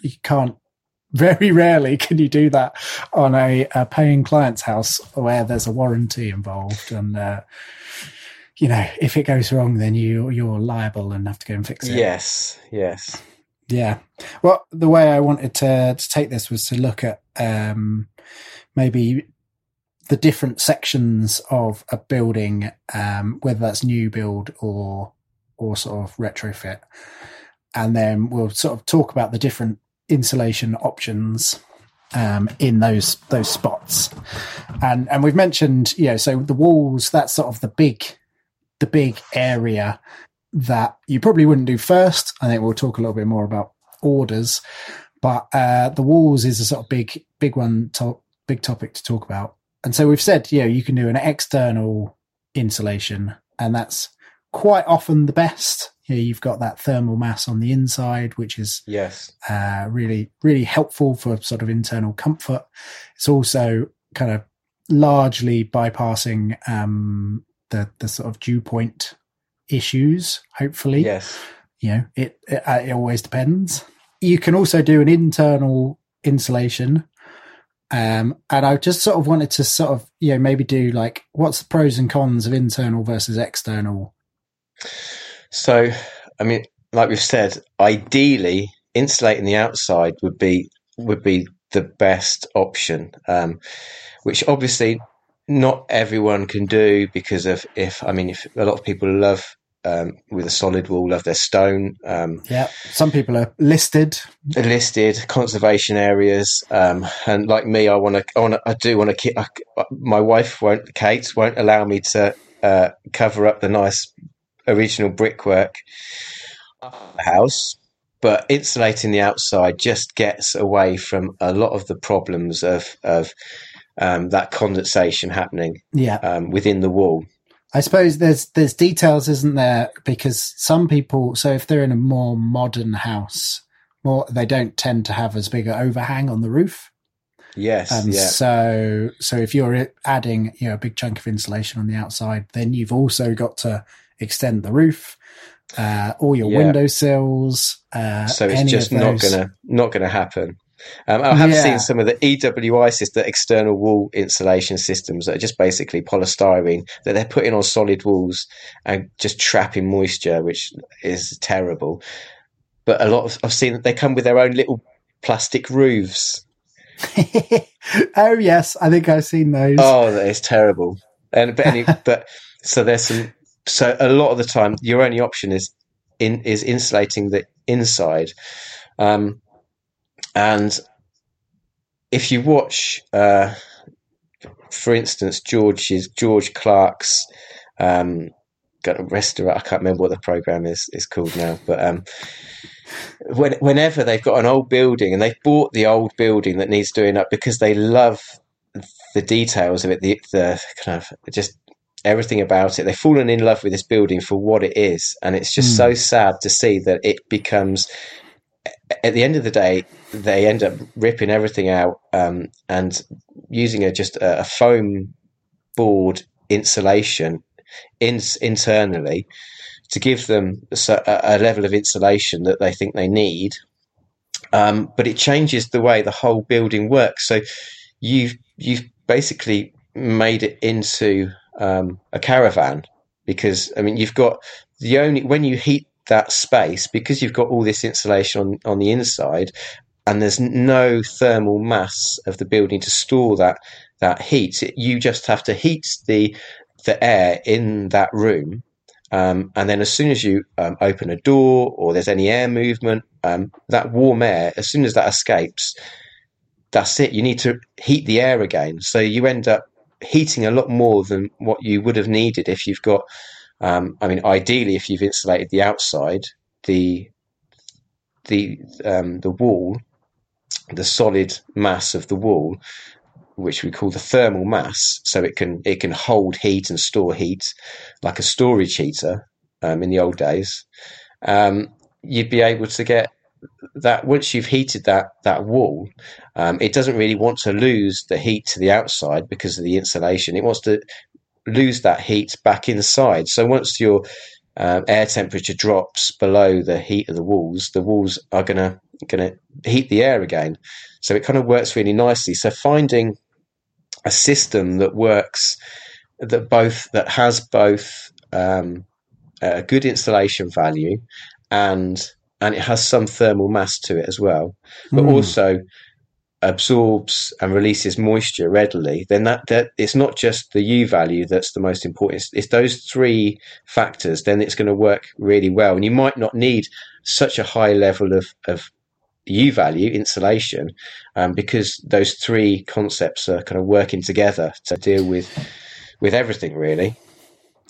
you can't. Very rarely can you do that on a, a paying client's house where there's a warranty involved, and uh, you know if it goes wrong, then you you're liable and have to go and fix it. Yes, yes. Yeah. Well, the way I wanted to to take this was to look at um, maybe the different sections of a building, um, whether that's new build or or sort of retrofit. And then we'll sort of talk about the different insulation options um, in those those spots. And and we've mentioned, you know, so the walls, that's sort of the big the big area that you probably wouldn't do first. I think we'll talk a little bit more about orders, but uh, the walls is a sort of big big one to, big topic to talk about. And so we've said, yeah, you can do an external insulation, and that's quite often the best. You know, you've got that thermal mass on the inside, which is yes, uh, really really helpful for sort of internal comfort. It's also kind of largely bypassing um, the the sort of dew point issues. Hopefully, yes. You know, it, it it always depends. You can also do an internal insulation um, and I just sort of wanted to sort of, you know, maybe do like, what's the pros and cons of internal versus external? So, I mean, like we've said, ideally, insulating the outside would be would be the best option, um, which obviously not everyone can do because of if I mean, if a lot of people love um, with a solid wall, of their stone. Um, yeah, some people are listed, listed conservation areas, um, and like me, I want to, I want I do want to keep. my wife won't, Kate won't allow me to uh, cover up the nice original brickwork of the house. But insulating the outside just gets away from a lot of the problems of of um, that condensation happening yeah. Um, within the wall. I suppose there's there's details, isn't there? Because some people, so if they're in a more modern house, more they don't tend to have as big an overhang on the roof. Yes, and yeah. so so if you're adding you know a big chunk of insulation on the outside, then you've also got to extend the roof, uh, all your yeah. window sills. Uh, so it's just not gonna not gonna happen. Um, I have yeah. seen some of the EWI system, the external wall insulation systems that are just basically polystyrene that they're putting on solid walls and just trapping moisture, which is terrible. But a lot of I've seen that they come with their own little plastic roofs. oh yes, I think I've seen those. Oh, that is terrible. And but any, but so there's some. So a lot of the time, your only option is in is insulating the inside. Um, and if you watch, uh, for instance, George's George Clarke's um, got a restaurant. I can't remember what the program is is called now, but um, when, whenever they've got an old building and they've bought the old building that needs doing up because they love the details of it, the, the kind of just everything about it. They've fallen in love with this building for what it is, and it's just mm. so sad to see that it becomes. At the end of the day, they end up ripping everything out um, and using a just a, a foam board insulation in, internally to give them a, a, level of insulation that they think they need. Um, but it changes the way the whole building works. So you've you've basically made it into um, a caravan because I mean you've got the only when you heat that space because you've got all this insulation on, on the inside and there's no thermal mass of the building to store that that heat. You just have to heat the the air in that room, um, and then as soon as you um, open a door or there's any air movement, um, that warm air, as soon as that escapes, that's it. You need to heat the air again, so you end up heating a lot more than what you would have needed if you've got. Um, I mean, ideally, if you've insulated the outside, the the um, the wall the solid mass of the wall, which we call the thermal mass, so it can it can hold heat and store heat like a storage heater um, in the old days. Um, you'd be able to get that once you've heated that that wall, um, it doesn't really want to lose the heat to the outside because of the insulation. It wants to lose that heat back inside. So once your uh, air temperature drops below the heat of the walls, the walls are going to going to heat the air again. So it kind of works really nicely. So finding a system that works that both that has both um, a good insulation value and and it has some thermal mass to it as well, but mm. also absorbs and releases moisture readily, then that, that it's not just the U value that's the most important. It's, it's those three factors. Then it's going to work really well, and you might not need such a high level of of U value insulation um, because those three concepts are kind of working together to deal with with everything really.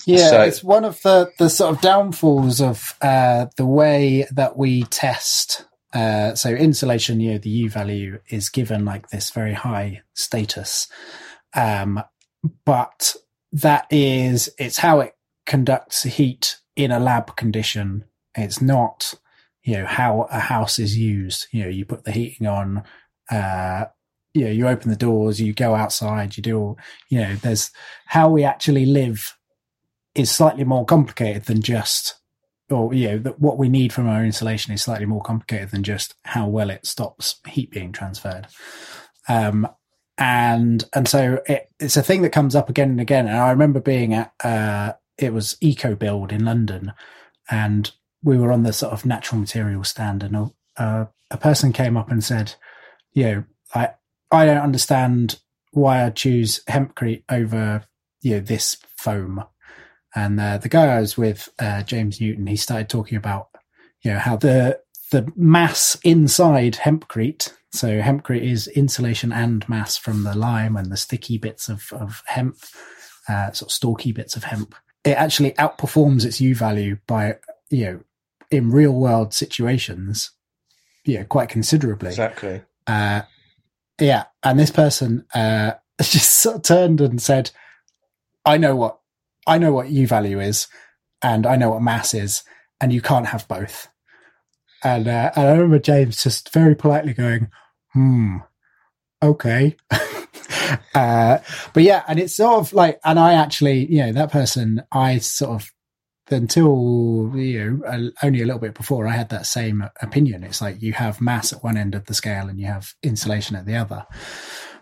Yeah, so, it's one of the, the sort of downfalls of uh, the way that we test. Uh, so insulation, you know, the U value is given like this very high status, um, but that is it's how it conducts heat in a lab condition. It's not, you know, how a house is used. You know, you put the heating on. Uh, you know, you open the doors, you go outside, you do all, you know, there's how we actually live is slightly more complicated than just, or you know, that what we need from our insulation is slightly more complicated than just how well it stops heat being transferred. Um, and and so it, it's a thing that comes up again and again. And I remember being at uh, it was Ecobuild in London, and we were on the sort of natural material stand, and a, uh, a person came up and said, "You know, I I don't understand why I choose hempcrete over you know this foam." And uh, the guy I was with, uh, James Newton, he started talking about, you know, how the the mass inside hempcrete. So hempcrete is insulation and mass from the lime and the sticky bits of of hemp, uh, sort of stalky bits of hemp. It actually outperforms its U value by, you know, in real world situations, you know, quite considerably. Exactly. Uh, yeah, and this person uh, just sort of turned and said, "I know what I know what U value is, and I know what mass is, and you can't have both. And, uh, and I remember James just very politely going, "Hmm, okay." uh, but yeah, and it's sort of like, and I actually, you know, that person, I sort of until you know only a little bit before I had that same opinion. It's like you have mass at one end of the scale and you have insulation at the other.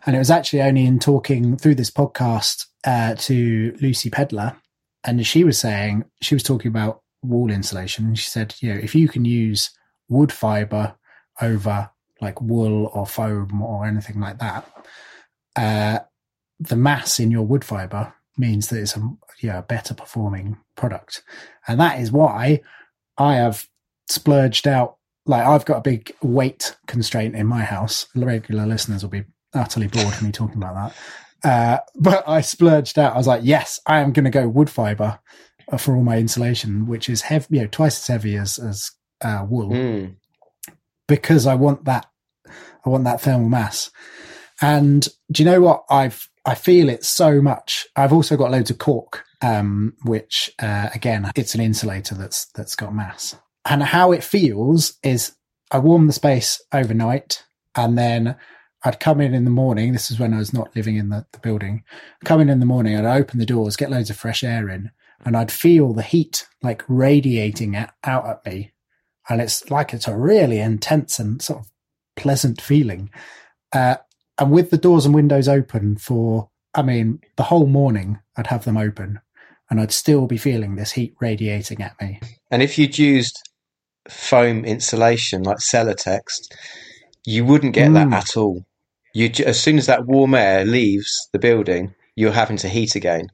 And it was actually only in talking through this podcast uh, to Lucy Pedler, and she was saying she was talking about wall insulation, and she said, you know, if you can use wood fiber over like wool or foam or anything like that, uh, the mass in your wood fiber means that it's a yeah, better performing product. And that is why I have splurged out. Like I've got a big weight constraint in my house. Regular listeners will be utterly bored of me talking about that. Uh, but I splurged out. I was like, yes, I am going to go wood fiber for all my insulation, which is heavy, you know, twice as heavy as, as uh, wool mm. because I want that, I want that thermal mass. And do you know what? I've, I feel it so much. I've also got loads of cork, um, which, uh, again, it's an insulator that's, that's got mass and how it feels is I warm the space overnight and then I'd come in in the morning. This is when I was not living in the, the building. Come in in the morning, I'd open the doors, get loads of fresh air in, and I'd feel the heat like radiating at, out at me. And it's like it's a really intense and sort of pleasant feeling. Uh, and with the doors and windows open for, I mean, the whole morning, I'd have them open and I'd still be feeling this heat radiating at me. And if you'd used foam insulation like Celotex, you wouldn't get mm. that at all. You as soon as that warm air leaves the building, you're having to heat again,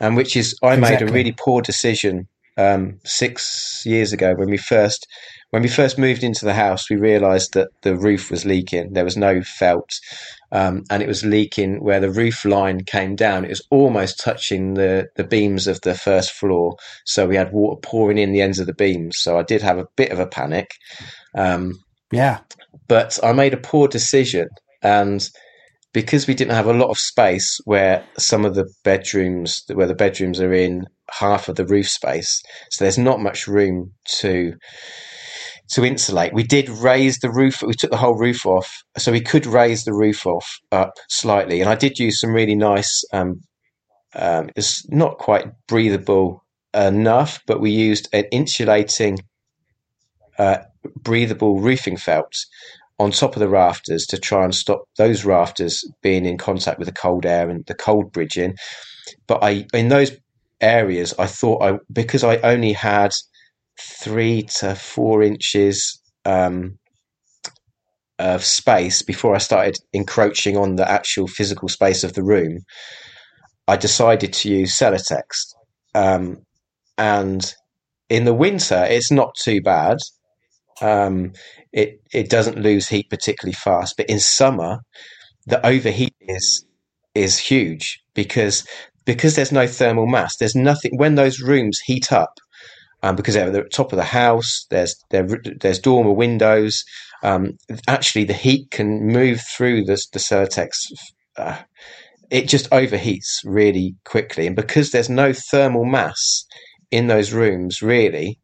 and which is I exactly. made a really poor decision um, six years ago when we first when we first moved into the house. We realised that the roof was leaking. There was no felt, um, and it was leaking where the roof line came down. It was almost touching the the beams of the first floor. So we had water pouring in the ends of the beams. So I did have a bit of a panic. Um, yeah, but I made a poor decision and because we didn't have a lot of space where some of the bedrooms where the bedrooms are in half of the roof space so there's not much room to to insulate. We did raise the roof we took the whole roof off so we could raise the roof off up slightly. And i did use some really nice um, um it's not quite breathable enough but we used an insulating uh, breathable roofing felt on top of the rafters to try and stop those rafters being in contact with the cold air and the cold bridging. But I, in those areas, I thought I because I only had three to four inches um, of space before I started encroaching on the actual physical space of the room, I decided to use Celotex. Um, and in the winter, it's not too bad. Um, it it doesn't lose heat particularly fast, but in summer, the overheat is is huge because because there's no thermal mass. There's nothing when those rooms heat up, um, because they're at the top of the house. There's there, there's dormer windows. Um, actually, the heat can move through the the Celotex. Uh, it just overheats really quickly, and because there's no thermal mass in those rooms, really,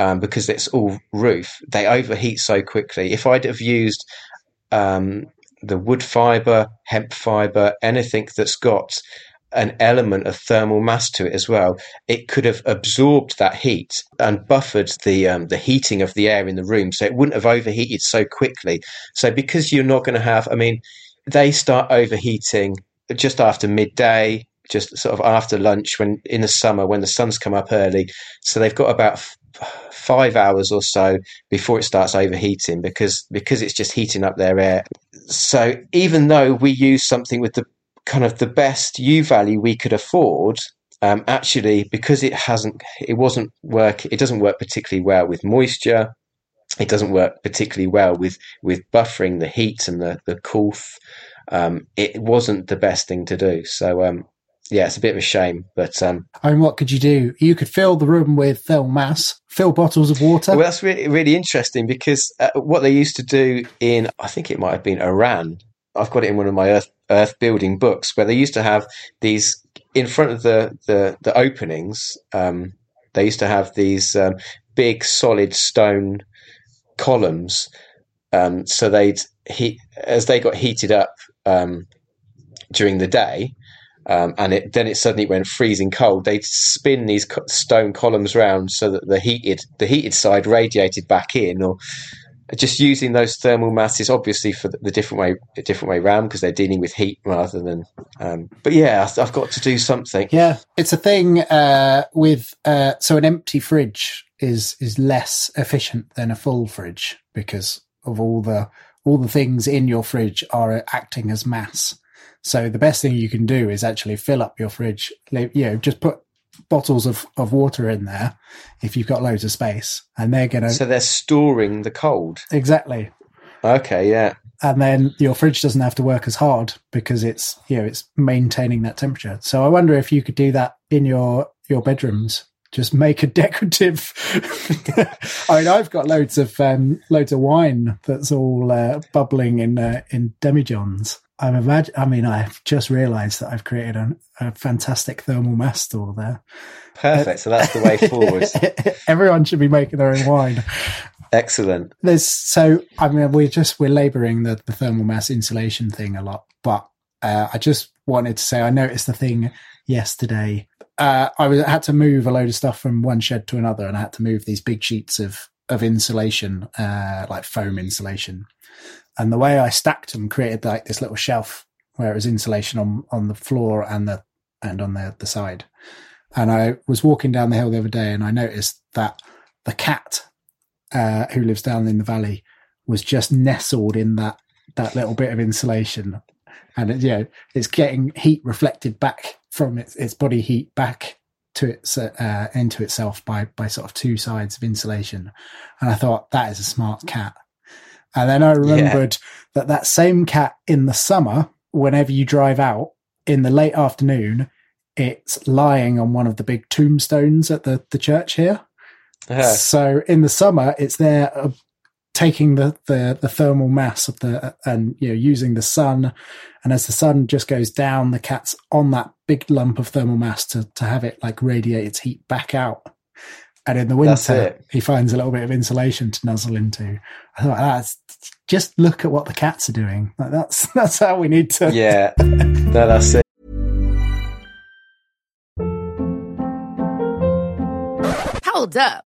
um, because it's all roof, they overheat so quickly. If I'd have used um, the wood fiber, hemp fiber, anything that's got an element of thermal mass to it as well, it could have absorbed that heat and buffered the um, the heating of the air in the room, so it wouldn't have overheated so quickly. So because you're not going to have, I mean, they start overheating just after midday, just sort of after lunch when in the summer when the sun's come up early. So they've got about five hours or so before it starts overheating because because it's just heating up their air. So even though we use something with the kind of the best U value we could afford, um, actually because it hasn't it wasn't work it doesn't work particularly well with moisture. It doesn't work particularly well with with buffering the heat and the the coolth. Um, it wasn't the best thing to do. So um, yeah, it's a bit of a shame, but um, I mean, what could you do? You could fill the room with thermal mass, fill bottles of water. Well, that's really really interesting because uh, what they used to do in I think it might have been Iran. I've got it in one of my earth earth building books where they used to have these in front of the the, the openings. Um, they used to have these um, big solid stone columns. Um, so they'd heat as they got heated up um, during the day, um, and it, then it suddenly went freezing cold. They'd spin these stone columns round so that the heated the heated side radiated back in, or just using those thermal masses, obviously for the different way different way round because they're dealing with heat rather than. Um, but yeah, I've got to do something. Yeah, it's a thing uh, with uh, so an empty fridge is is less efficient than a full fridge because of all the all the things in your fridge are acting as mass. So the best thing you can do is actually fill up your fridge. You know, just put bottles of, of water in there if you've got loads of space, and they're gonna. So they're storing the cold. Exactly. Okay. Yeah. And then your fridge doesn't have to work as hard because it's you know it's maintaining that temperature. So I wonder if you could do that in your your bedrooms just make a decorative. I mean, I've got loads of um, loads of wine that's all uh, bubbling in uh, in demijohns. I'm imagine. I mean, I've just realised that I've created a, a, fantastic thermal mass store there. Perfect. so that's the way forward. Everyone should be making their own wine. Excellent. There's so. I mean, we're just we're labouring the, the thermal mass insulation thing a lot, but uh, I just wanted to say I noticed the thing yesterday. Uh, I was, had to move a load of stuff from one shed to another, and I had to move these big sheets of of insulation, uh, like foam insulation. And the way I stacked them created like this little shelf where it was insulation on on the floor and the and on the the side. And I was walking down the hill the other day, and I noticed that the cat uh, who lives down in the valley was just nestled in that that little bit of insulation. And it, you know it's getting heat reflected back from its, its body heat back to its uh, into itself by by sort of two sides of insulation. And i thought that is a smart cat and then i remembered yeah. that that same cat in the summer whenever you drive out in the late afternoon it's lying on one of the big tombstones at the the church here uh-huh. so in the summer it's there uh, taking the, the, the thermal mass of the and you know using the sun and as the sun just goes down the cat's on that big lump of thermal mass to to have it like radiate its heat back out and in the winter he finds a little bit of insulation to nuzzle into. I thought ah, that's just look at what the cats are doing. Like that's that's how we need to yeah. No, that's it. Hold up